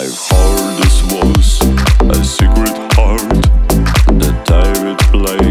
I've heard this was a secret heart that David played.